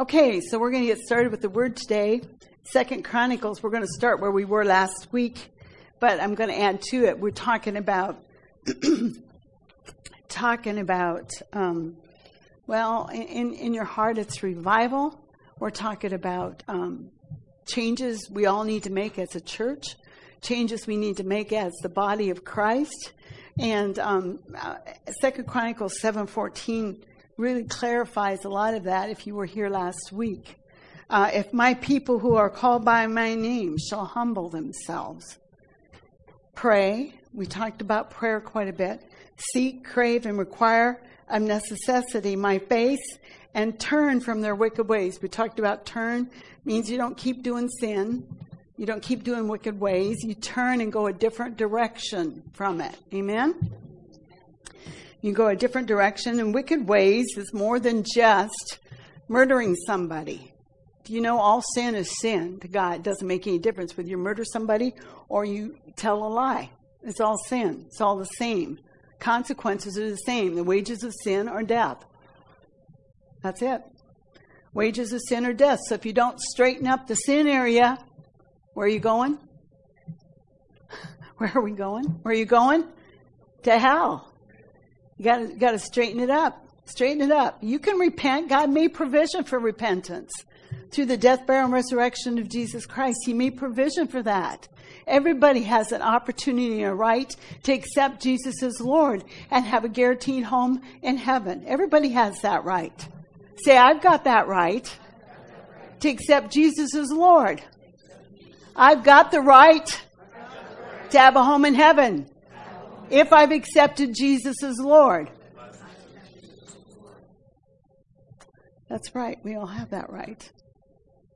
Okay, so we're going to get started with the word today. Second Chronicles, we're going to start where we were last week, but I'm going to add to it. We're talking about talking about um, well, in in your heart, it's revival. We're talking about um, changes we all need to make as a church, changes we need to make as the body of Christ, and um, uh, Second Chronicles seven fourteen really clarifies a lot of that. If you were here last week. Uh, if my people who are called by my name shall humble themselves, pray. We talked about prayer quite a bit. Seek, crave, and require of necessity my face and turn from their wicked ways. We talked about turn means you don't keep doing sin. You don't keep doing wicked ways. You turn and go a different direction from it. Amen? You go a different direction. And wicked ways is more than just murdering somebody. Do you know all sin is sin to God? It doesn't make any difference whether you murder somebody or you tell a lie. It's all sin. It's all the same. Consequences are the same. The wages of sin are death. That's it. Wages of sin are death. So if you don't straighten up the sin area, where are you going? Where are we going? Where are you going? To hell. Got got to straighten it up. Straighten it up. You can repent. God made provision for repentance through the death, burial, and resurrection of Jesus Christ. He made provision for that. Everybody has an opportunity and a right to accept Jesus as Lord and have a guaranteed home in heaven. Everybody has that right. Say, I've got that right to accept Jesus as Lord. I've got the right to have a home in heaven if I've accepted Jesus as Lord. That's right. We all have that right.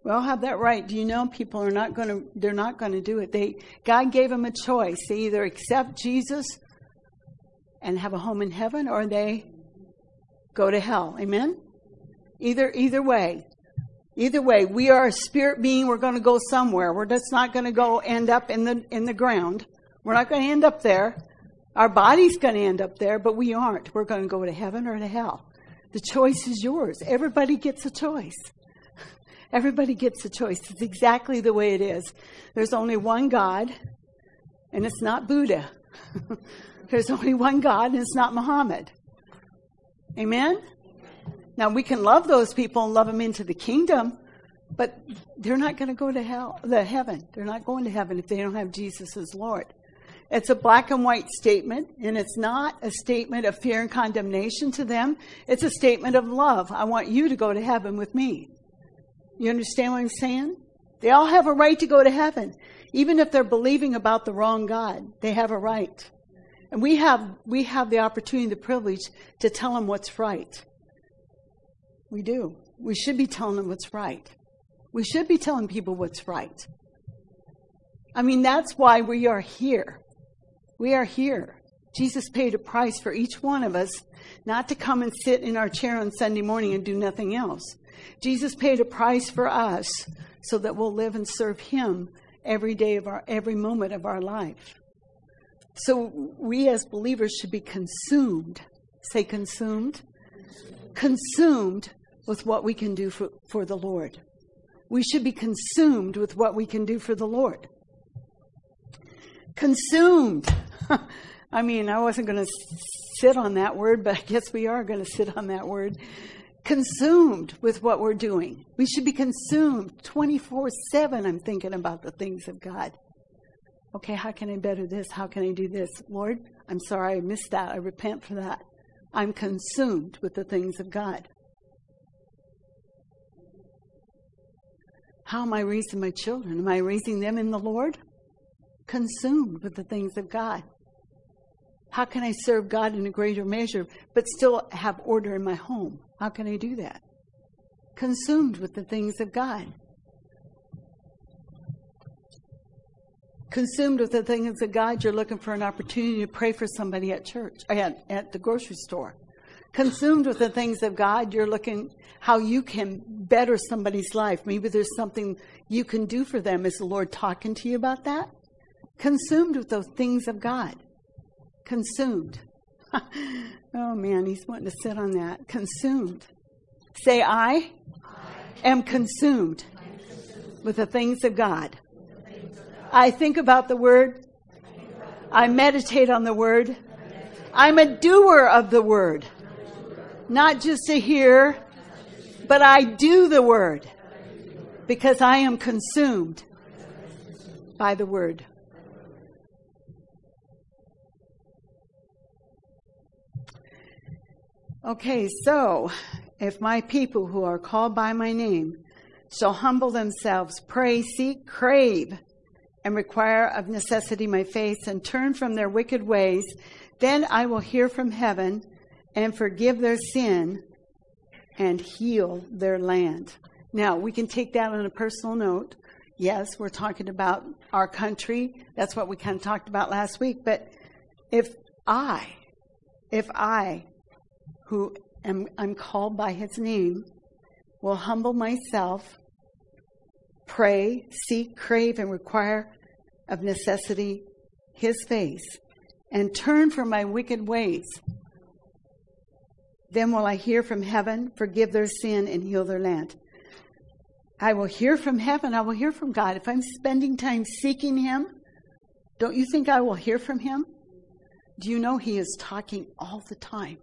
We all have that right. Do you know people are not going to they're not going to do it. They God gave them a choice. They either accept Jesus and have a home in heaven or they go to hell. Amen? Either either way. Either way, we are a spirit being. We're going to go somewhere. We're just not going to go end up in the in the ground. We're not going to end up there. Our body's going to end up there, but we aren't. We're going to go to heaven or to hell. The choice is yours. Everybody gets a choice. Everybody gets a choice. It's exactly the way it is. There's only one God, and it's not Buddha. There's only one God, and it's not Muhammad. Amen? Now, we can love those people and love them into the kingdom, but they're not going to go to hell, the heaven. They're not going to heaven if they don't have Jesus as Lord. It's a black and white statement, and it's not a statement of fear and condemnation to them. It's a statement of love. I want you to go to heaven with me. You understand what I'm saying? They all have a right to go to heaven. Even if they're believing about the wrong God, they have a right. And we have, we have the opportunity, the privilege to tell them what's right. We do. We should be telling them what's right. We should be telling people what's right. I mean, that's why we are here. We are here. Jesus paid a price for each one of us not to come and sit in our chair on Sunday morning and do nothing else. Jesus paid a price for us so that we'll live and serve him every day of our every moment of our life. So we as believers should be consumed. Say consumed. Consumed with what we can do for, for the Lord. We should be consumed with what we can do for the Lord. Consumed. I mean, I wasn't going to sit on that word, but I guess we are going to sit on that word consumed with what we're doing. We should be consumed 24 7. I'm thinking about the things of God. Okay, how can I better this? How can I do this? Lord, I'm sorry I missed that. I repent for that. I'm consumed with the things of God. How am I raising my children? Am I raising them in the Lord? Consumed with the things of God. How can I serve God in a greater measure, but still have order in my home? How can I do that? Consumed with the things of God. Consumed with the things of God, you're looking for an opportunity to pray for somebody at church, at, at the grocery store. Consumed with the things of God, you're looking how you can better somebody's life. Maybe there's something you can do for them. Is the Lord talking to you about that? Consumed with those things of God. Consumed. Oh man, he's wanting to sit on that. Consumed. Say I. I. am consumed with the things of God. I think about the word. I meditate on the word. I'm a doer of the word. Not just a hearer, but I do the word because I am consumed by the word. Okay, so if my people who are called by my name shall humble themselves, pray, seek, crave, and require of necessity my face, and turn from their wicked ways, then I will hear from heaven and forgive their sin and heal their land. Now, we can take that on a personal note. Yes, we're talking about our country. That's what we kind of talked about last week. But if I, if I who am I'm called by his name, will humble myself, pray, seek, crave, and require of necessity his face, and turn from my wicked ways. Then will I hear from heaven, forgive their sin, and heal their land. I will hear from heaven. I will hear from God. If I'm spending time seeking Him, don't you think I will hear from Him? Do you know He is talking all the time?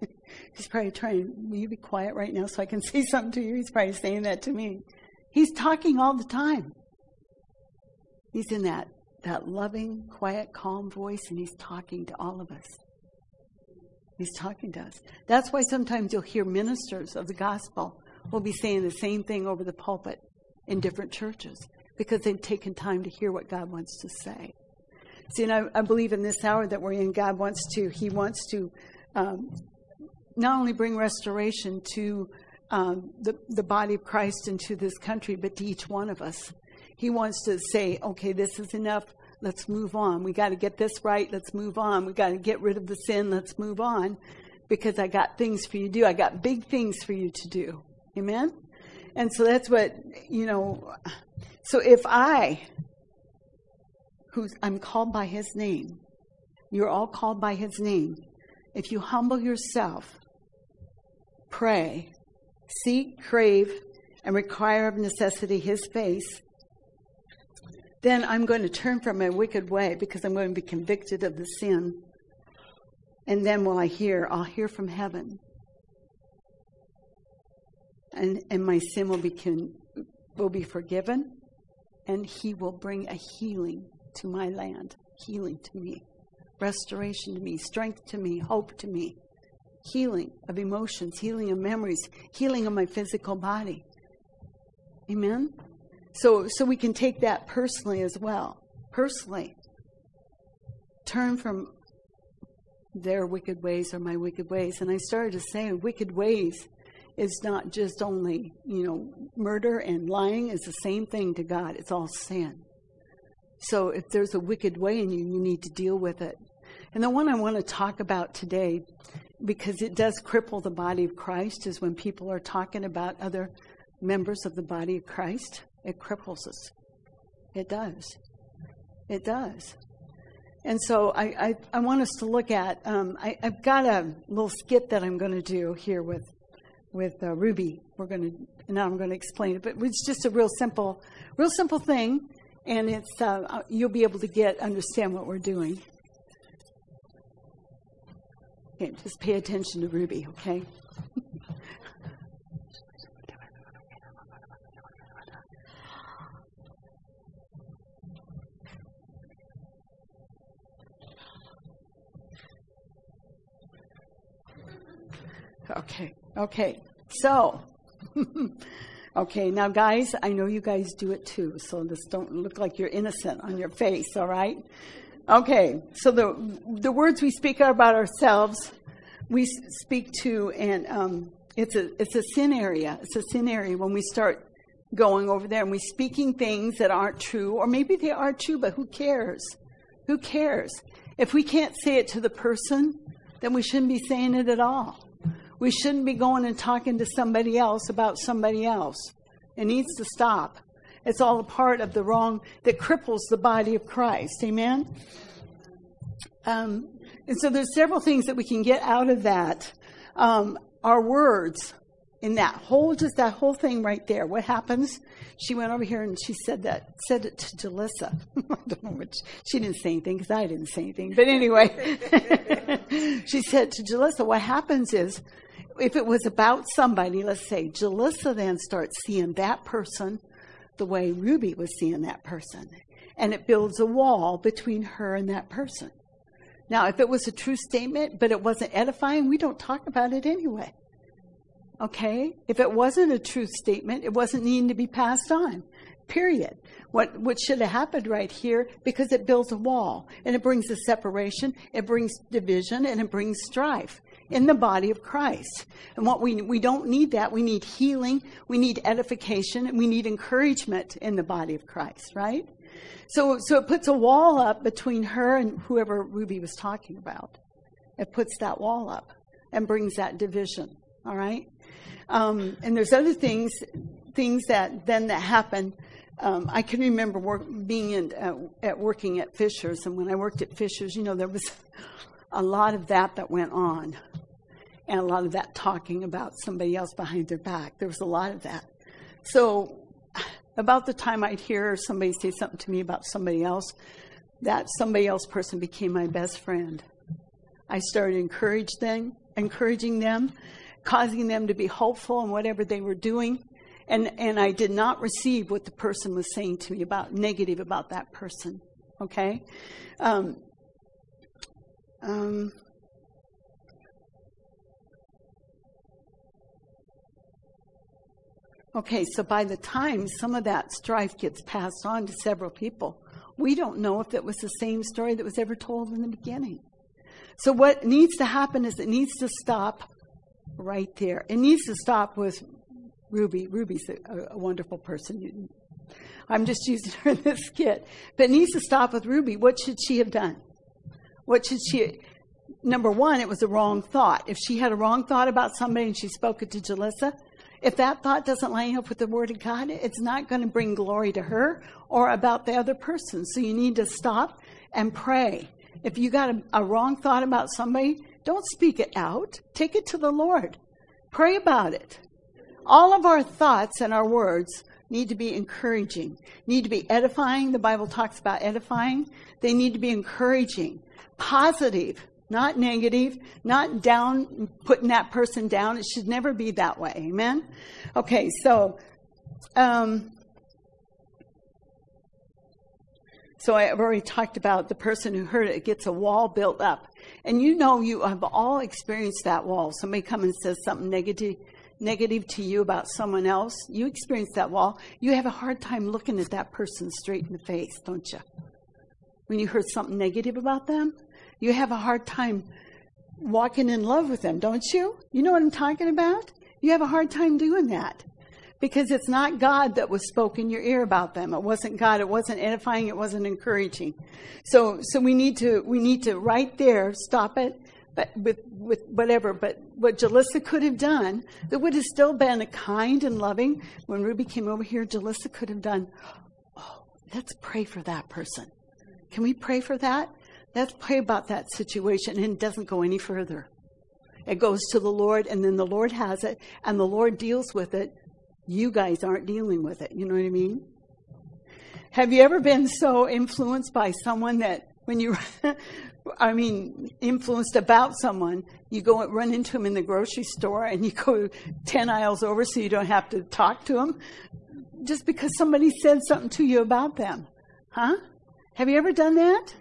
He's probably trying, will you be quiet right now so I can say something to you? He's probably saying that to me. He's talking all the time. He's in that, that loving, quiet, calm voice, and he's talking to all of us. He's talking to us. That's why sometimes you'll hear ministers of the gospel will be saying the same thing over the pulpit in different churches because they've taken time to hear what God wants to say. See, and I, I believe in this hour that we're in, God wants to, He wants to um, not only bring restoration to um, the, the body of Christ and to this country, but to each one of us. He wants to say, okay, this is enough. Let's move on. We got to get this right. Let's move on. We got to get rid of the sin. Let's move on because I got things for you to do. I got big things for you to do. Amen? And so that's what, you know, so if I, who's, I'm called by his name, you're all called by his name. If you humble yourself pray, seek, crave, and require of necessity his face, then I'm going to turn from my wicked way because I'm going to be convicted of the sin. And then will I hear? I'll hear from heaven. And, and my sin will be, con, will be forgiven, and he will bring a healing to my land, healing to me, restoration to me, strength to me, hope to me healing of emotions, healing of memories, healing of my physical body. Amen? So, so we can take that personally as well. Personally. Turn from their wicked ways or my wicked ways. And I started to say, wicked ways is not just only, you know, murder and lying is the same thing to God. It's all sin. So if there's a wicked way in you, you need to deal with it. And the one I want to talk about today because it does cripple the body of Christ, is when people are talking about other members of the body of Christ. It cripples us. It does. It does. And so I, I, I want us to look at, um, I, have got a little skit that I'm going to do here with, with uh, Ruby. We're going to, now I'm going to explain it, but it's just a real simple, real simple thing. And it's, uh, you'll be able to get, understand what we're doing. Okay, just pay attention to Ruby, okay? okay, okay. So, okay, now guys, I know you guys do it too, so this don't look like you're innocent on your face, all right? Okay, so the the words we speak about ourselves, we speak to, and um, it's a it's a sin area. It's a sin area when we start going over there and we speaking things that aren't true, or maybe they are true, but who cares? Who cares? If we can't say it to the person, then we shouldn't be saying it at all. We shouldn't be going and talking to somebody else about somebody else. It needs to stop. It's all a part of the wrong that cripples the body of Christ. Amen? Um, and so there's several things that we can get out of that. Um, our words, in that whole, just that whole thing right there, what happens? She went over here and she said that, said it to Jalissa. I don't know which, she didn't say anything because I didn't say anything. But anyway, she said to Jalissa, what happens is, if it was about somebody, let's say, Jalissa then starts seeing that person the way Ruby was seeing that person. And it builds a wall between her and that person. Now, if it was a true statement, but it wasn't edifying, we don't talk about it anyway. Okay? If it wasn't a true statement, it wasn't needing to be passed on. Period. What, what should have happened right here, because it builds a wall and it brings a separation, it brings division, and it brings strife in the body of Christ. And what we, we don't need that. We need healing, we need edification, and we need encouragement in the body of Christ, right? So, so it puts a wall up between her and whoever Ruby was talking about. It puts that wall up and brings that division. All right. Um, and there's other things, things that then that happen. Um, I can remember work, being in, at working at Fisher's, and when I worked at Fisher's, you know, there was a lot of that that went on, and a lot of that talking about somebody else behind their back. There was a lot of that. So, about the time I'd hear somebody say something to me about somebody else, that somebody else person became my best friend. I started encourage them, encouraging them causing them to be hopeful in whatever they were doing. And, and I did not receive what the person was saying to me about negative about that person. Okay? Um, um, okay, so by the time some of that strife gets passed on to several people, we don't know if it was the same story that was ever told in the beginning. So, what needs to happen is it needs to stop right there. It needs to stop with Ruby. Ruby's a, a wonderful person. I'm just using her in this skit. But it needs to stop with Ruby. What should she have done? What should she? Number one, it was a wrong thought. If she had a wrong thought about somebody and she spoke it to Jalissa, if that thought doesn't line up with the Word of God, it's not going to bring glory to her or about the other person. So you need to stop and pray. If you got a, a wrong thought about somebody, don't speak it out. Take it to the Lord. Pray about it. All of our thoughts and our words need to be encouraging, need to be edifying. The Bible talks about edifying. They need to be encouraging, positive, not negative, not down, putting that person down. It should never be that way. Amen? Okay, so um, So I've already talked about the person who heard it gets a wall built up. And you know you have all experienced that wall. Somebody comes and says something negative negative to you about someone else, you experience that wall. You have a hard time looking at that person straight in the face, don't you? When you heard something negative about them, you have a hard time walking in love with them, don't you? You know what I'm talking about? You have a hard time doing that because it's not God that was spoke in your ear about them. It wasn't God. It wasn't edifying. It wasn't encouraging. So, so we need to, we need to right there stop it, but with, with whatever. But what Jalissa could have done, that would have still been a kind and loving. When Ruby came over here, Jalissa could have done, oh, let's pray for that person. Can we pray for that? Let's pray about that situation. And it doesn't go any further. It goes to the Lord, and then the Lord has it, and the Lord deals with it you guys aren't dealing with it. You know what I mean? Have you ever been so influenced by someone that when you, I mean, influenced about someone, you go and run into them in the grocery store and you go 10 aisles over so you don't have to talk to them just because somebody said something to you about them? Huh? Have you ever done that?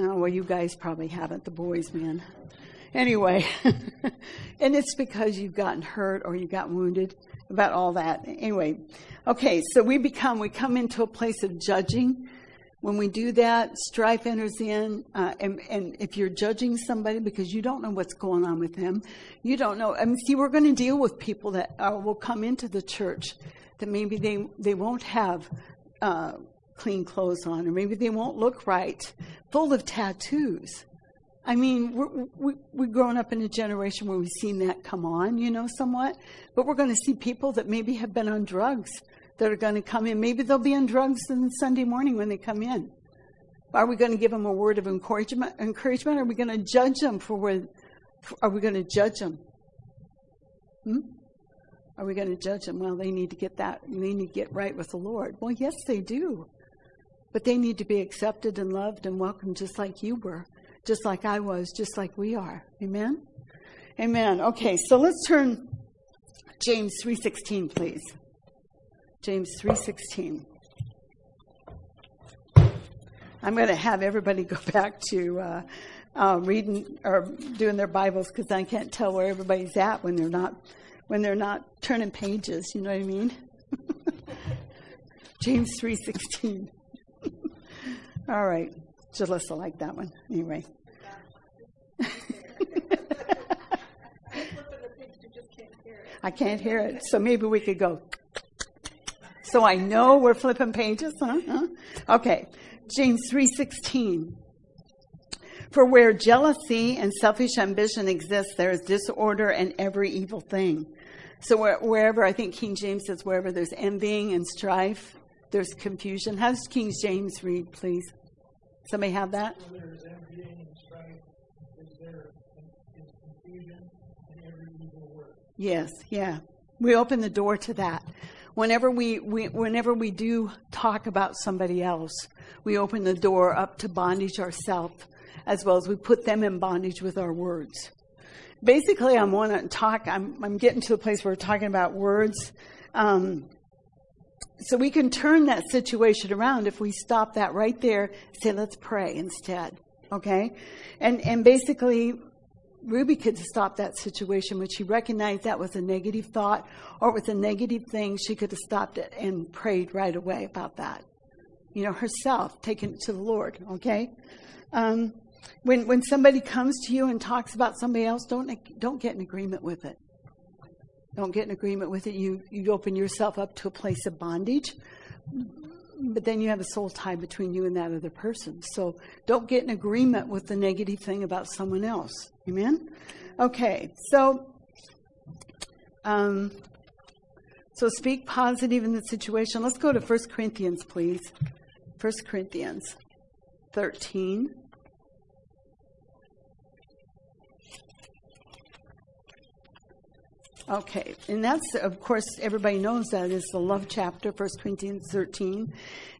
Oh, well, you guys probably haven't, the boys, man. Anyway, and it's because you've gotten hurt or you got wounded about all that. Anyway, okay, so we become, we come into a place of judging. When we do that, strife enters in, uh, and, and, if you're judging somebody because you don't know what's going on with them, you don't know. I mean, see, we're going to deal with people that uh, will come into the church that maybe they they won't have uh, clean clothes on, or maybe they won't look right, full of tattoos. I mean, we're, we, we've grown up in a generation where we've seen that come on, you know, somewhat. But we're going to see people that maybe have been on drugs that are going to come in. Maybe they'll be on drugs on Sunday morning when they come in. Are we going to give them a word of encouragement? Encouragement? Are we going to judge them for where? Are we going to judge them? Hmm? Are we going to judge them? Well, they need to get that, they need to get right with the Lord. Well, yes, they do. But they need to be accepted and loved and welcomed just like you were, just like I was, just like we are. Amen? Amen. Okay, so let's turn James 3:16, please. James 3:16. I'm going to have everybody go back to uh, uh, reading or doing their Bibles because I can't tell where everybody's at when they're not when they're not turning pages. You know what I mean? James 3:16. All right, Jalissa like that one. Anyway. I can't hear it. So maybe we could go. So I know we're flipping pages, huh? huh? Okay. James 3:16. For where jealousy and selfish ambition exist, there is disorder and every evil thing. So where, wherever I think King James says wherever there's envying and strife, there's confusion. How does King James read, please? Somebody have that? Where there is envying and strife, there is confusion and every evil work. Yes, yeah. We open the door to that. Whenever we, we whenever we do talk about somebody else, we open the door up to bondage ourselves as well as we put them in bondage with our words. Basically, I'm want to talk, I'm, I'm getting to the place where we're talking about words. Um, so we can turn that situation around if we stop that right there, say, let's pray instead. Okay? And, and basically, Ruby could stop that situation when she recognized that was a negative thought or was a negative thing, she could have stopped it and prayed right away about that. You know, herself, taking it to the Lord, okay? Um, when, when somebody comes to you and talks about somebody else, don't, don't get in agreement with it. Don't get in agreement with it. You, you open yourself up to a place of bondage, but then you have a soul tie between you and that other person. So don't get in agreement with the negative thing about someone else. Amen? Okay, so. Um, so speak positive in the situation. Let's go to 1 Corinthians, please. 1 Corinthians 13. Okay, and that's, of course, everybody knows that is the love chapter, 1 Corinthians 13.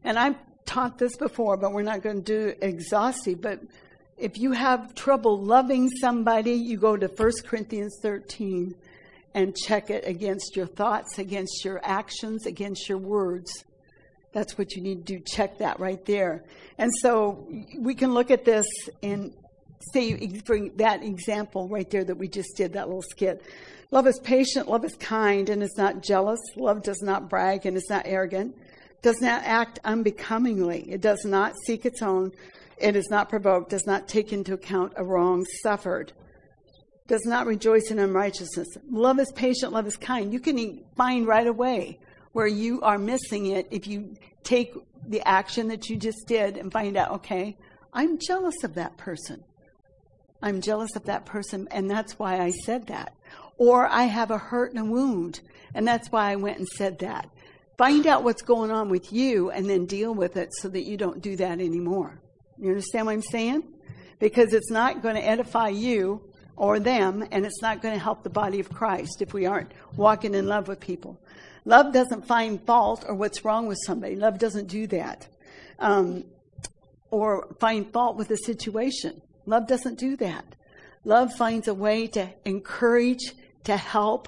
And I've taught this before, but we're not going to do exhaustive. But if you have trouble loving somebody, you go to 1 Corinthians 13 and check it against your thoughts, against your actions, against your words. That's what you need to do. Check that right there. And so we can look at this and say, for that example right there that we just did, that little skit. Love is patient, love is kind, and is not jealous. Love does not brag and is not arrogant, does not act unbecomingly. It does not seek its own. It is not provoked, does not take into account a wrong suffered, does not rejoice in unrighteousness. Love is patient, love is kind. You can find right away where you are missing it if you take the action that you just did and find out, okay, I'm jealous of that person. I'm jealous of that person, and that's why I said that. Or I have a hurt and a wound, and that's why I went and said that. Find out what's going on with you and then deal with it so that you don't do that anymore. You understand what I'm saying? Because it's not going to edify you or them, and it's not going to help the body of Christ if we aren't walking in love with people. Love doesn't find fault or what's wrong with somebody. Love doesn't do that. Um, or find fault with a situation. Love doesn't do that. Love finds a way to encourage to help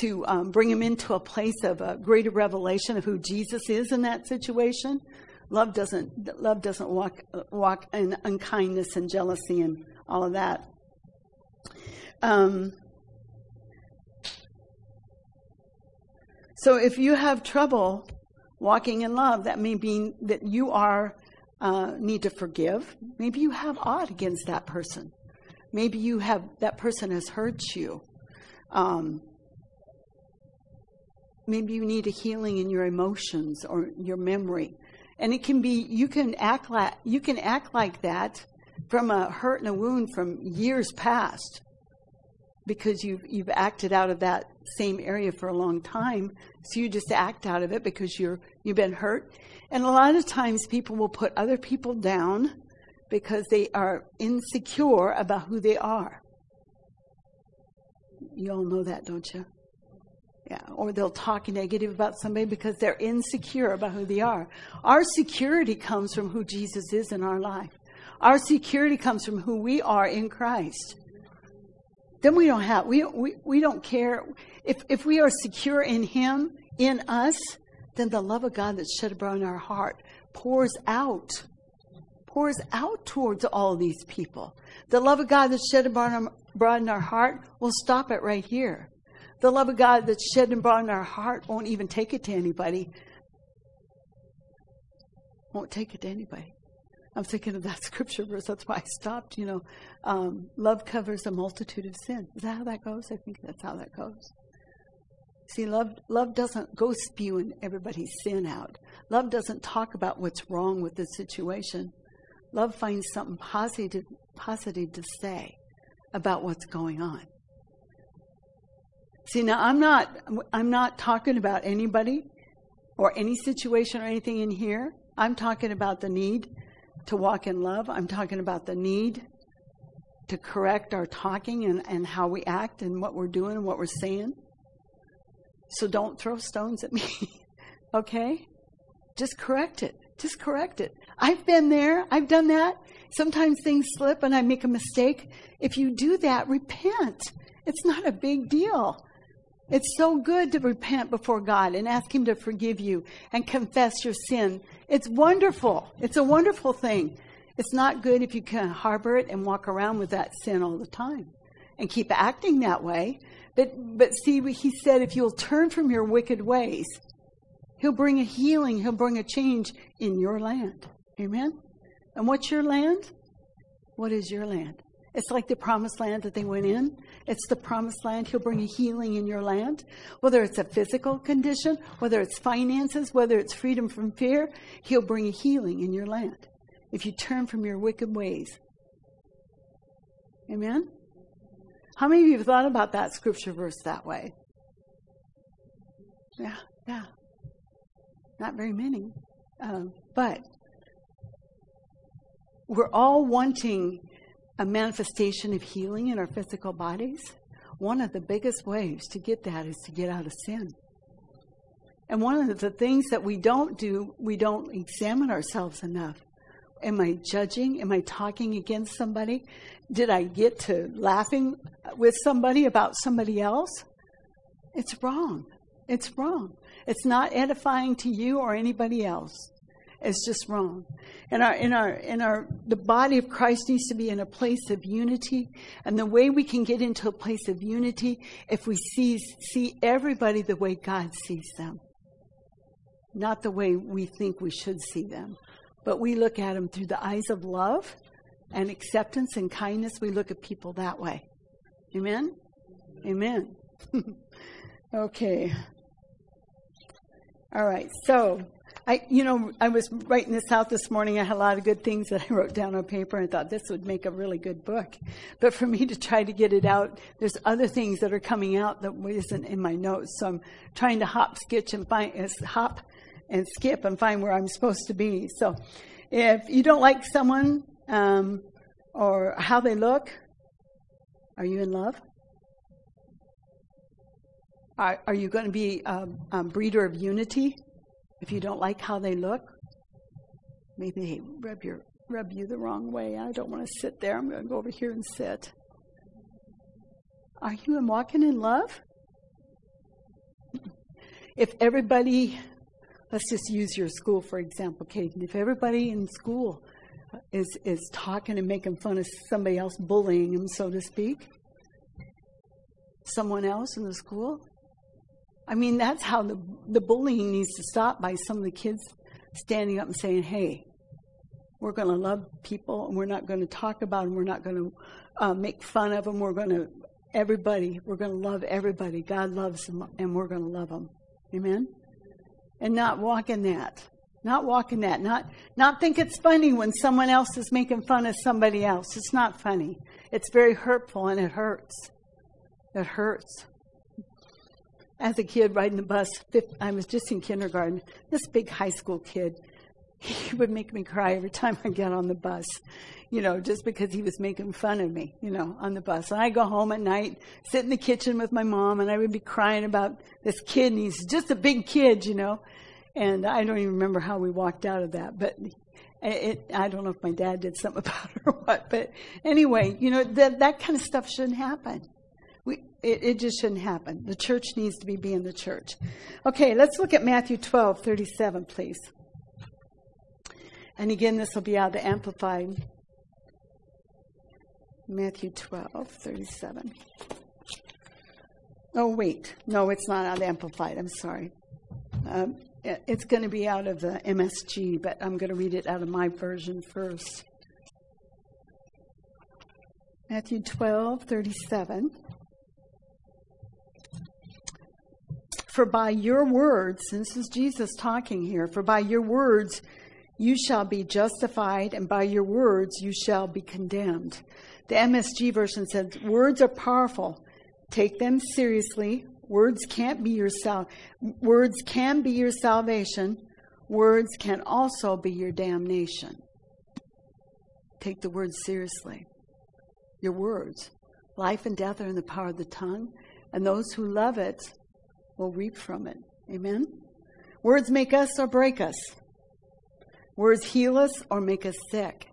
to um, bring them into a place of a greater revelation of who Jesus is in that situation. Love doesn't love doesn't walk walk in unkindness and jealousy and all of that. Um, so if you have trouble walking in love, that may mean that you are uh, need to forgive. Maybe you have odd against that person. Maybe you have that person has hurt you. Um, maybe you need a healing in your emotions or your memory. And it can be you can act like you can act like that from a hurt and a wound from years past because you've you've acted out of that same area for a long time. So you just act out of it because you're you've been hurt. And a lot of times people will put other people down because they are insecure about who they are. You all know that, don't you? Yeah, or they'll talk negative about somebody because they're insecure about who they are. Our security comes from who Jesus is in our life. Our security comes from who we are in Christ. Then we don't have we we, we don't care if if we are secure in him, in us, then the love of God that's shed abroad in our heart pours out. Pours out towards all these people. The love of God that's shed abroad in our heart will stop it right here. The love of God that's shed and brought in our heart won't even take it to anybody. Won't take it to anybody. I'm thinking of that scripture verse. That's why I stopped. You know, um, love covers a multitude of sin. Is that how that goes? I think that's how that goes. See, love love doesn't go spewing everybody's sin out. Love doesn't talk about what's wrong with the situation. Love finds something positive positive to say about what's going on. See, now I'm not I'm not talking about anybody or any situation or anything in here. I'm talking about the need to walk in love. I'm talking about the need to correct our talking and, and how we act and what we're doing and what we're saying. So don't throw stones at me. okay? Just correct it. Just correct it. I've been there. I've done that. Sometimes things slip and I make a mistake. If you do that, repent. It's not a big deal. It's so good to repent before God and ask Him to forgive you and confess your sin. It's wonderful. It's a wonderful thing. It's not good if you can harbor it and walk around with that sin all the time and keep acting that way. But, but see, He said if you'll turn from your wicked ways, He'll bring a healing, He'll bring a change in your land. Amen? And what's your land? What is your land? It's like the promised land that they went in. It's the promised land. He'll bring a healing in your land. Whether it's a physical condition, whether it's finances, whether it's freedom from fear, He'll bring a healing in your land if you turn from your wicked ways. Amen? How many of you have thought about that scripture verse that way? Yeah, yeah. Not very many. Um, but we're all wanting a manifestation of healing in our physical bodies, one of the biggest ways to get that is to get out of sin. And one of the things that we don't do, we don't examine ourselves enough. Am I judging? Am I talking against somebody? Did I get to laughing with somebody about somebody else? It's wrong. It's wrong. It's not edifying to you or anybody else. It's just wrong. And our in our in our the body of Christ needs to be in a place of unity. And the way we can get into a place of unity if we see see everybody the way God sees them. Not the way we think we should see them. But we look at them through the eyes of love and acceptance and kindness. We look at people that way. Amen? Amen. okay. All right. So I, you know, I was writing this out this morning. I had a lot of good things that I wrote down on paper and thought this would make a really good book. But for me to try to get it out, there's other things that are coming out that isn't in my notes. So I'm trying to hop, and find, uh, hop and skip and find where I'm supposed to be. So if you don't like someone um, or how they look, are you in love? Are, are you going to be a, a breeder of unity? If you don't like how they look, maybe they rub your rub you the wrong way. I don't want to sit there. I'm going to go over here and sit. Are you walking in love? If everybody, let's just use your school for example, Katie. If everybody in school is is talking and making fun of somebody else, bullying them, so to speak, someone else in the school, I mean, that's how the, the bullying needs to stop by some of the kids standing up and saying, hey, we're going to love people and we're not going to talk about them. We're not going to uh, make fun of them. We're going to, everybody, we're going to love everybody. God loves them and we're going to love them. Amen? And not walk in that. Not walk in that. Not, not think it's funny when someone else is making fun of somebody else. It's not funny. It's very hurtful and it hurts. It hurts as a kid riding the bus, I was just in kindergarten. This big high school kid he would make me cry every time I get on the bus, you know, just because he was making fun of me, you know, on the bus. And I go home at night, sit in the kitchen with my mom, and I would be crying about this kid, and he's just a big kid, you know. And I don't even remember how we walked out of that, but it, I don't know if my dad did something about it or what. But anyway, you know, that, that kind of stuff shouldn't happen. We, it, it just shouldn't happen. The church needs to be being the church. Okay, let's look at Matthew 12, 37, please. And again, this will be out of the Amplified. Matthew 12, 37. Oh, wait. No, it's not out of Amplified. I'm sorry. Um, it's going to be out of the MSG, but I'm going to read it out of my version first. Matthew 12, 37. For by your words, this is Jesus talking here, for by your words you shall be justified, and by your words you shall be condemned. The MSG version says, Words are powerful. Take them seriously. Words can't be your sal- words can be your salvation. Words can also be your damnation. Take the words seriously. Your words. Life and death are in the power of the tongue, and those who love it will reap from it. Amen? Words make us or break us. Words heal us or make us sick.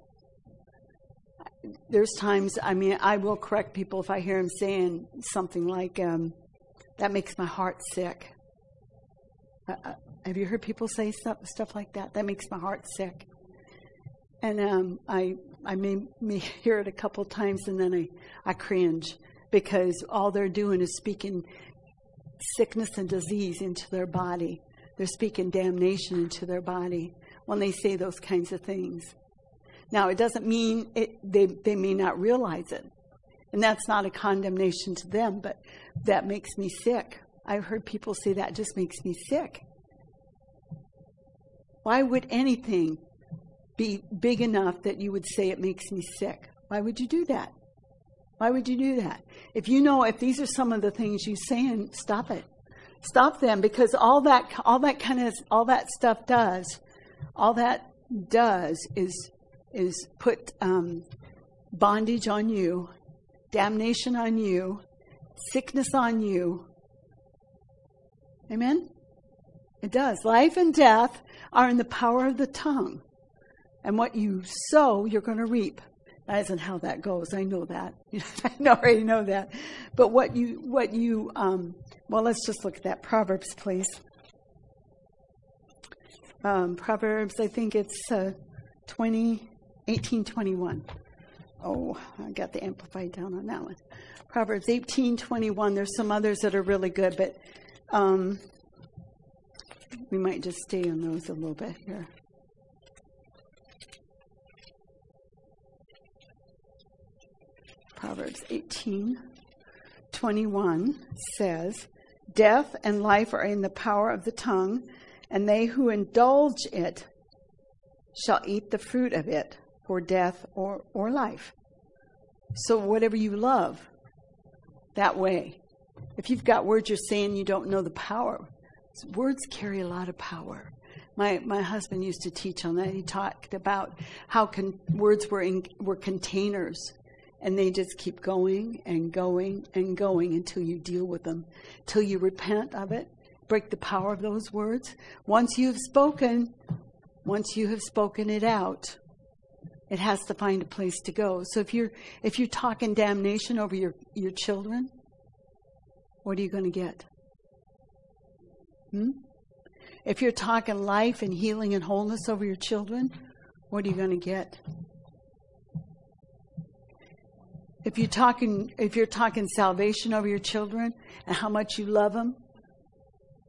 There's times, I mean, I will correct people if I hear them saying something like, um, that makes my heart sick. Uh, uh, have you heard people say stuff, stuff like that? That makes my heart sick. And um, I, I may, may hear it a couple times and then I, I cringe because all they're doing is speaking sickness and disease into their body. They're speaking damnation into their body when they say those kinds of things. Now, it doesn't mean it, they, they may not realize it. And that's not a condemnation to them, but that makes me sick. I've heard people say that just makes me sick. Why would anything be big enough that you would say it makes me sick? Why would you do that? Why would you do that? If you know if these are some of the things you saying, stop it. Stop them because all that all that kind of all that stuff does all that does is is put um, bondage on you, damnation on you, sickness on you. Amen? It does. Life and death are in the power of the tongue. And what you sow, you're going to reap. That isn't how that goes. I know that. I already know that. But what you, what you, um, well, let's just look at that. Proverbs, please um, Proverbs, I think it's uh, 20, 18, 21. Oh, I got the Amplified down on that one. Proverbs 18, 21. There's some others that are really good, but um, we might just stay on those a little bit here. Proverbs 18, 21 says, Death and life are in the power of the tongue and they who indulge it shall eat the fruit of it for death or, or life. So, whatever you love, that way. If you've got words you're saying you don't know the power, words carry a lot of power. My, my husband used to teach on that. He talked about how con- words were, in, were containers and they just keep going and going and going until you deal with them, till you repent of it, break the power of those words. Once you've spoken, once you have spoken it out, it has to find a place to go. So if you're if you're talking damnation over your, your children, what are you going to get? Hmm? If you're talking life and healing and wholeness over your children, what are you going to get? If you're talking if you're talking salvation over your children and how much you love them,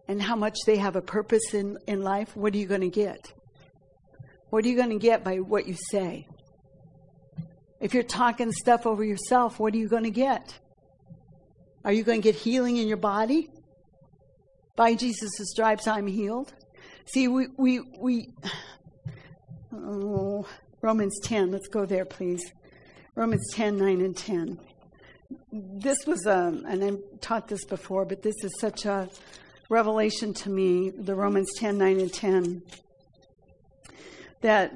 and how much they have a purpose in, in life, what are you going to get? What are you going to get by what you say? If you're talking stuff over yourself, what are you going to get? Are you going to get healing in your body? By Jesus' stripes, I'm healed. See, we, we, we, oh, Romans 10, let's go there, please. Romans 10, 9, and 10. This was, um, and I've taught this before, but this is such a, revelation to me, the Romans 10 9 and 10. that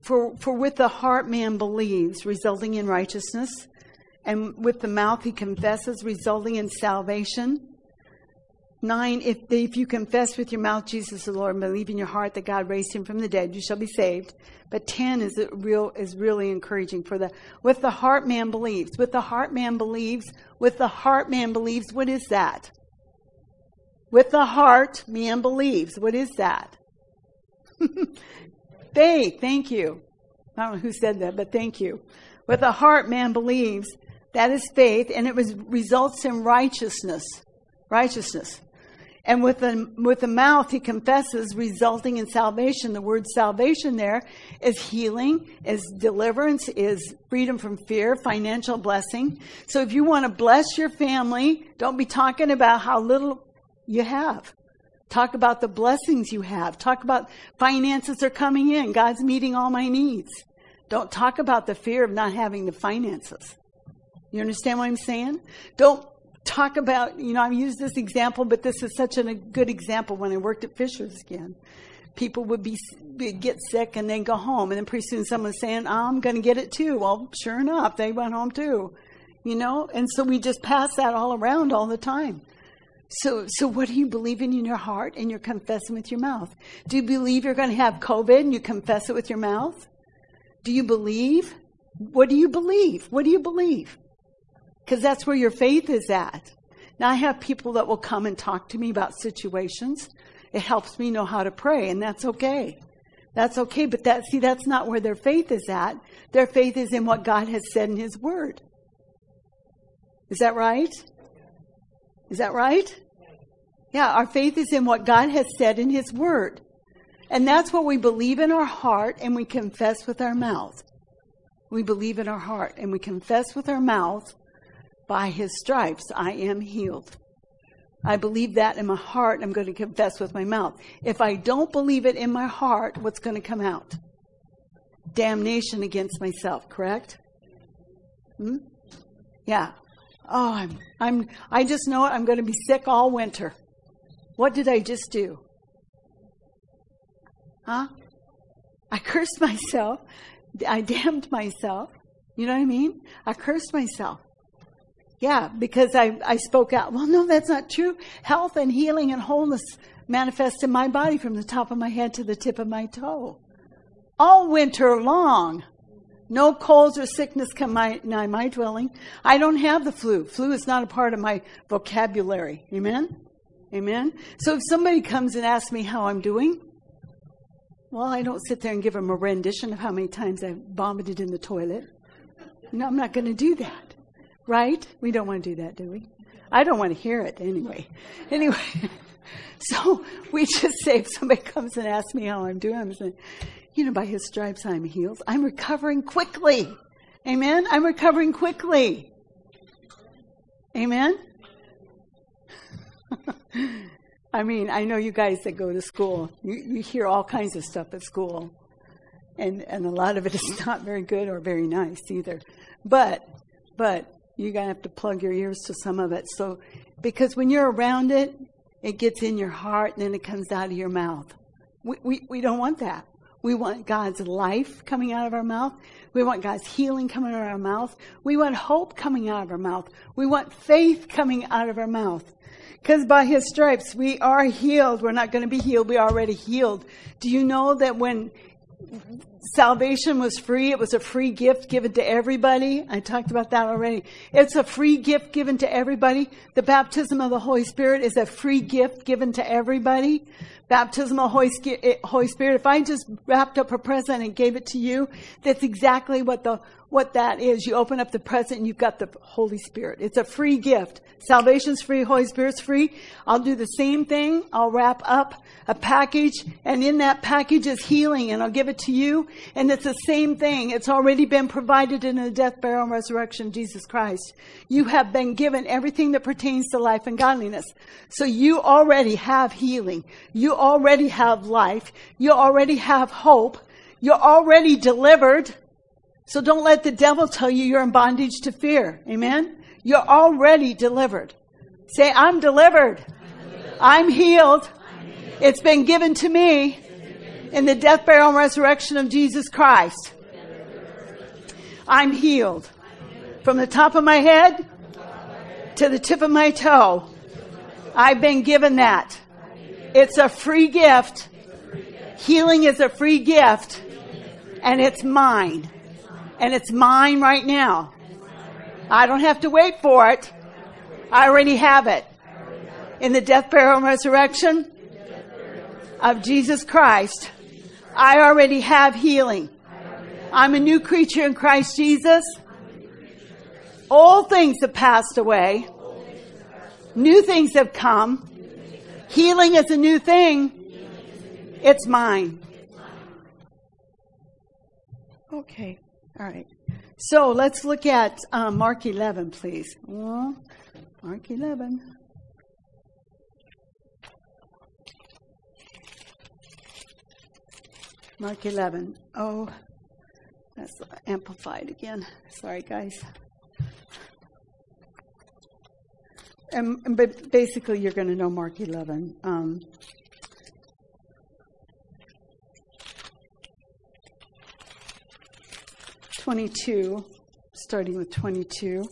for, for with the heart man believes, resulting in righteousness, and with the mouth he confesses, resulting in salvation. Nine, if, if you confess with your mouth Jesus the Lord and believe in your heart that God raised him from the dead, you shall be saved. But ten is real is really encouraging for the with the heart man believes. With the heart man believes. With the heart man believes. What is that? With the heart man believes. What is that? faith. Thank you. I don't know who said that, but thank you. With the heart man believes. That is faith, and it was, results in righteousness. Righteousness. And with the, with the mouth, he confesses, resulting in salvation. The word salvation there is healing, is deliverance, is freedom from fear, financial blessing. So if you want to bless your family, don't be talking about how little you have. Talk about the blessings you have. Talk about finances are coming in. God's meeting all my needs. Don't talk about the fear of not having the finances. You understand what I'm saying? Don't talk about, you know, I've used this example, but this is such a good example when I worked at Fisher's again. People would be, get sick and then go home, and then pretty soon someone's saying, "I'm going to get it too." Well, sure enough, they went home too. You know, and so we just pass that all around all the time. So, so what do you believe in in your heart and you're confessing with your mouth? Do you believe you're going to have COVID and you confess it with your mouth? Do you believe? What do you believe? What do you believe? Because that's where your faith is at. Now, I have people that will come and talk to me about situations. It helps me know how to pray, and that's okay. That's okay, but that, see, that's not where their faith is at. Their faith is in what God has said in His Word. Is that right? Is that right? Yeah, our faith is in what God has said in His Word. And that's what we believe in our heart and we confess with our mouth. We believe in our heart and we confess with our mouth by his stripes I am healed. I believe that in my heart. I'm going to confess with my mouth. If I don't believe it in my heart, what's going to come out? Damnation against myself, correct? Hmm? Yeah. Oh, I'm, I'm, I just know it. I'm going to be sick all winter. What did I just do? Huh? I cursed myself. I damned myself. You know what I mean? I cursed myself. Yeah, because I, I spoke out. Well, no, that's not true. Health and healing and wholeness manifest in my body from the top of my head to the tip of my toe. All winter long. No colds or sickness come my, nigh my dwelling. I don't have the flu. Flu is not a part of my vocabulary. Amen? Amen? So if somebody comes and asks me how I'm doing, well, I don't sit there and give them a rendition of how many times I've vomited in the toilet. No, I'm not going to do that. Right? We don't want to do that, do we? I don't want to hear it anyway. Anyway, so we just say if somebody comes and asks me how I'm doing, I'm saying, you know, by his stripes I'm healed. I'm recovering quickly. Amen? I'm recovering quickly. Amen? I mean, I know you guys that go to school, you, you hear all kinds of stuff at school. And, and a lot of it is not very good or very nice either. But, but you're going to have to plug your ears to some of it. So, because when you're around it, it gets in your heart and then it comes out of your mouth. We, we, we don't want that. We want God's life coming out of our mouth. We want God's healing coming out of our mouth. We want hope coming out of our mouth. We want faith coming out of our mouth. Because by his stripes, we are healed. We're not going to be healed. We're already healed. Do you know that when salvation was free. It was a free gift given to everybody. I talked about that already. It's a free gift given to everybody. The baptism of the Holy Spirit is a free gift given to everybody. Baptism of Holy, eh, Holy Spirit. If I just wrapped up a present and gave it to you, that's exactly what the what that is. You open up the present and you've got the Holy Spirit. It's a free gift. Salvation's free, Holy Spirit's free. I'll do the same thing. I'll wrap up a package and in that package is healing and I'll give it to you. And it's the same thing. It's already been provided in the death, burial, and resurrection of Jesus Christ. You have been given everything that pertains to life and godliness. So you already have healing. You already have life. You already have hope. You're already delivered. So don't let the devil tell you you're in bondage to fear. Amen? You're already delivered. Say, I'm delivered. I'm healed. It's been given to me. In the death, burial, and resurrection of Jesus Christ, I'm healed. From the top of my head to the tip of my toe, I've been given that. It's a free gift. Healing is a free gift. And it's mine. And it's mine right now. I don't have to wait for it. I already have it. In the death, burial, and resurrection of Jesus Christ, I already have healing. I'm a new creature in Christ Jesus. All things have passed away. New things have come. Healing is a new thing. It's mine. Okay. All right. So let's look at um, Mark 11, please. Mark 11. Mark 11. Oh, that's amplified again. Sorry, guys. And, but basically, you're going to know Mark 11. Um, Twenty-two, starting with twenty-two.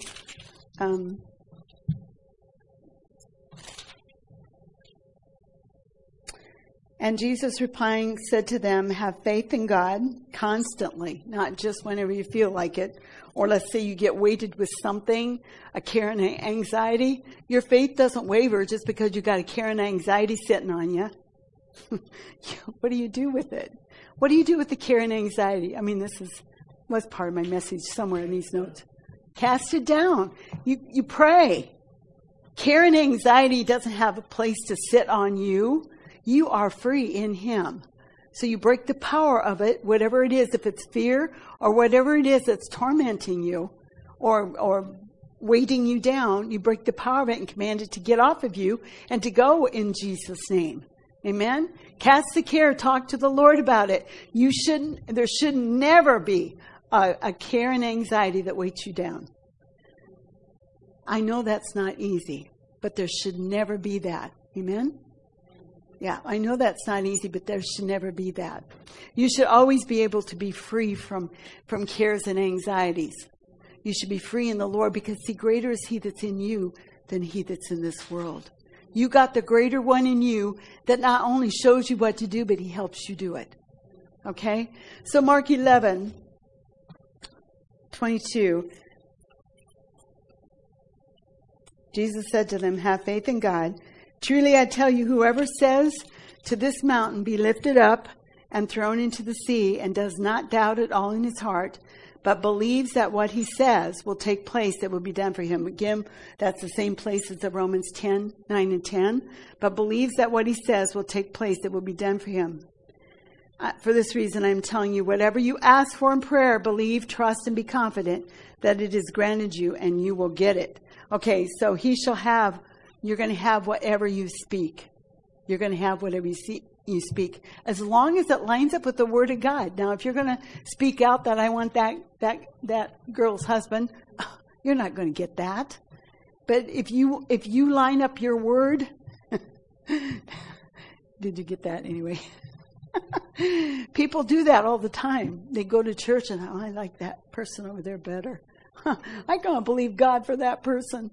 Um, And Jesus replying said to them, Have faith in God constantly, not just whenever you feel like it. Or let's say you get weighted with something, a care and anxiety. Your faith doesn't waver just because you got a care and anxiety sitting on you. what do you do with it? What do you do with the care and anxiety? I mean, this is was part of my message somewhere in these notes. Cast it down. You you pray. Care and anxiety doesn't have a place to sit on you. You are free in Him. So you break the power of it, whatever it is, if it's fear or whatever it is that's tormenting you or, or weighting you down, you break the power of it and command it to get off of you and to go in Jesus' name. Amen? Cast the care, talk to the Lord about it. You shouldn't, there should never be a, a care and anxiety that weights you down. I know that's not easy, but there should never be that. Amen? Yeah, I know that's not easy, but there should never be that. You should always be able to be free from, from cares and anxieties. You should be free in the Lord because, see, greater is He that's in you than He that's in this world. You got the greater one in you that not only shows you what to do, but He helps you do it. Okay? So, Mark 11, 22. Jesus said to them, Have faith in God. Truly I tell you, whoever says to this mountain, Be lifted up and thrown into the sea, and does not doubt at all in his heart, but believes that what he says will take place that will be done for him. Again, that's the same place as the Romans 10, 9 and 10. But believes that what he says will take place that will be done for him. Uh, for this reason, I'm telling you, whatever you ask for in prayer, believe, trust, and be confident that it is granted you and you will get it. Okay, so he shall have you're going to have whatever you speak. You're going to have whatever you, see, you speak, as long as it lines up with the Word of God. Now, if you're going to speak out that I want that that that girl's husband, you're not going to get that. But if you if you line up your word, did you get that anyway? People do that all the time. They go to church and oh, I like that person over there better. I can't believe God for that person.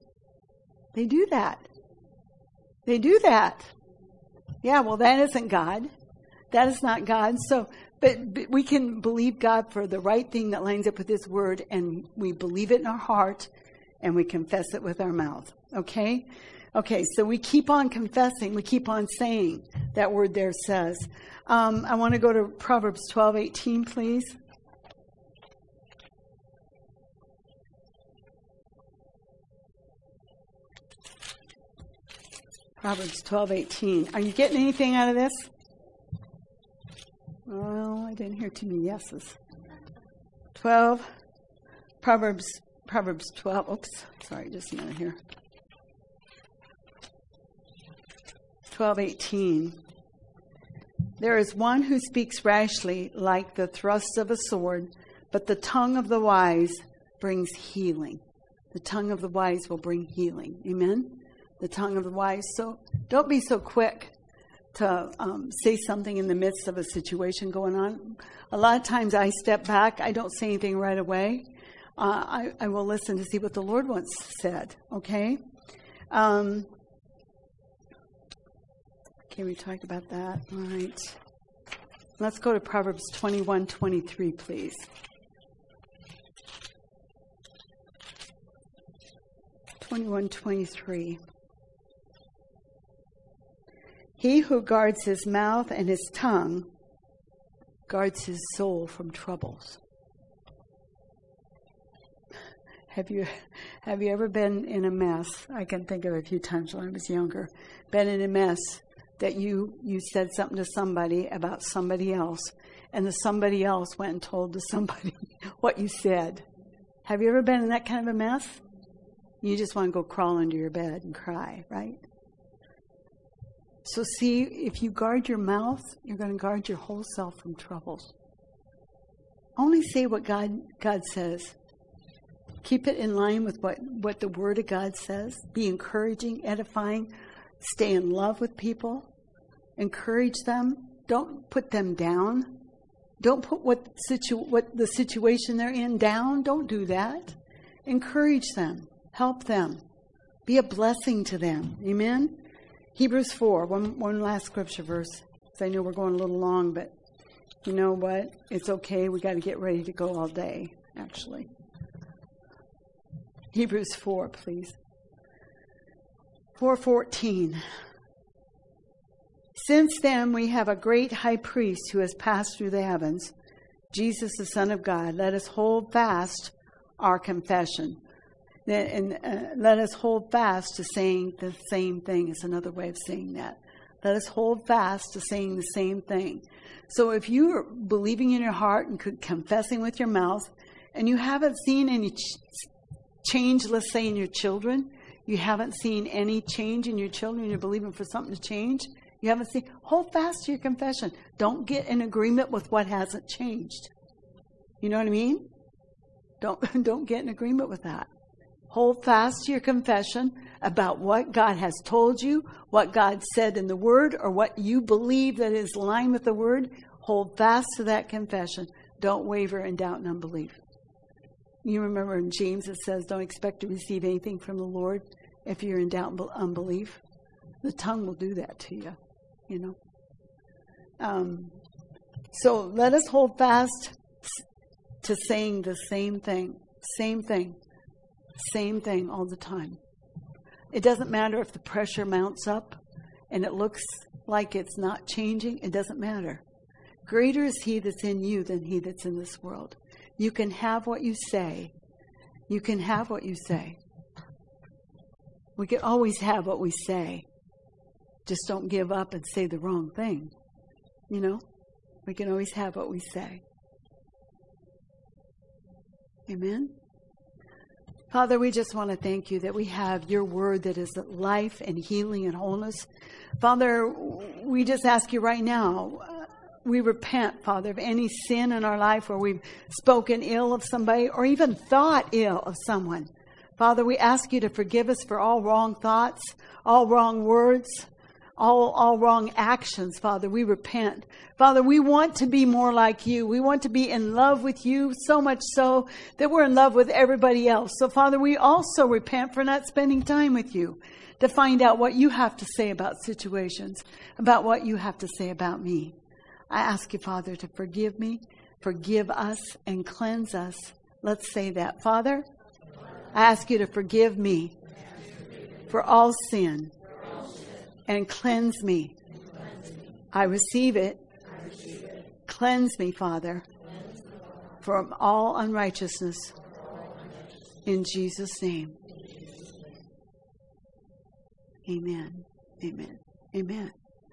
They do that. They do that. Yeah, well, that isn't God. That is not God. So, but, but, we can believe God for the right thing that lines up with His Word, and we believe it in our heart, and we confess it with our mouth. Okay? Okay, so we keep on confessing. We keep on saying that word there says. Um, I want to go to Proverbs twelve eighteen, please. Proverbs twelve eighteen. Are you getting anything out of this? Well, I didn't hear too many yeses. 12, Proverbs, Proverbs 12. Oops, sorry, just a minute here. 12:18 There is one who speaks rashly like the thrust of a sword, but the tongue of the wise brings healing. The tongue of the wise will bring healing. Amen the tongue of the wise. So don't be so quick to um, say something in the midst of a situation going on. A lot of times I step back, I don't say anything right away. Uh, I, I, will listen to see what the Lord once said, okay? Um, we talked about that. All right. Let's go to Proverbs 21 23, please. Twenty-one, twenty-three. He who guards his mouth and his tongue guards his soul from troubles. Have you have you ever been in a mess? I can think of a few times when I was younger. Been in a mess that you you said something to somebody about somebody else, and the somebody else went and told to somebody what you said. Have you ever been in that kind of a mess? You just want to go crawl under your bed and cry, right? So, see, if you guard your mouth, you're going to guard your whole self from troubles. Only say what God, God says. Keep it in line with what, what the Word of God says. Be encouraging, edifying. Stay in love with people. Encourage them. Don't put them down. Don't put what, situ- what the situation they're in down. Don't do that. Encourage them. Help them. Be a blessing to them. Amen? Hebrews 4, one, one last scripture verse. I know we're going a little long, but you know what? It's okay. We got to get ready to go all day, actually. Hebrews 4, please. 414. Since then we have a great high priest who has passed through the heavens, Jesus the Son of God. Let us hold fast our confession and uh, let us hold fast to saying the same thing is another way of saying that. Let us hold fast to saying the same thing. So if you are believing in your heart and confessing with your mouth and you haven't seen any ch- change let's say in your children you haven't seen any change in your children you're believing for something to change you haven't seen hold fast to your confession. Don't get in agreement with what hasn't changed. You know what i mean? Don't don't get in agreement with that Hold fast to your confession about what God has told you, what God said in the Word, or what you believe that is in line with the Word. Hold fast to that confession. Don't waver in doubt and unbelief. You remember in James it says, Don't expect to receive anything from the Lord if you're in doubt and unbelief. The tongue will do that to you, you know. Um, so let us hold fast to saying the same thing. Same thing. Same thing all the time. It doesn't matter if the pressure mounts up and it looks like it's not changing, it doesn't matter. Greater is He that's in you than He that's in this world. You can have what you say. You can have what you say. We can always have what we say. Just don't give up and say the wrong thing. You know? We can always have what we say. Amen? Father, we just want to thank you that we have your word that is life and healing and wholeness. Father, we just ask you right now, uh, we repent, Father, of any sin in our life where we've spoken ill of somebody or even thought ill of someone. Father, we ask you to forgive us for all wrong thoughts, all wrong words, all, all wrong actions, Father. We repent. Father, we want to be more like you. We want to be in love with you so much so that we're in love with everybody else. So, Father, we also repent for not spending time with you to find out what you have to say about situations, about what you have to say about me. I ask you, Father, to forgive me, forgive us, and cleanse us. Let's say that. Father, I ask you to forgive me for all sin and cleanse me. I receive it. Cleanse me, Father, from all unrighteousness. In Jesus' name. Amen. Amen. Amen.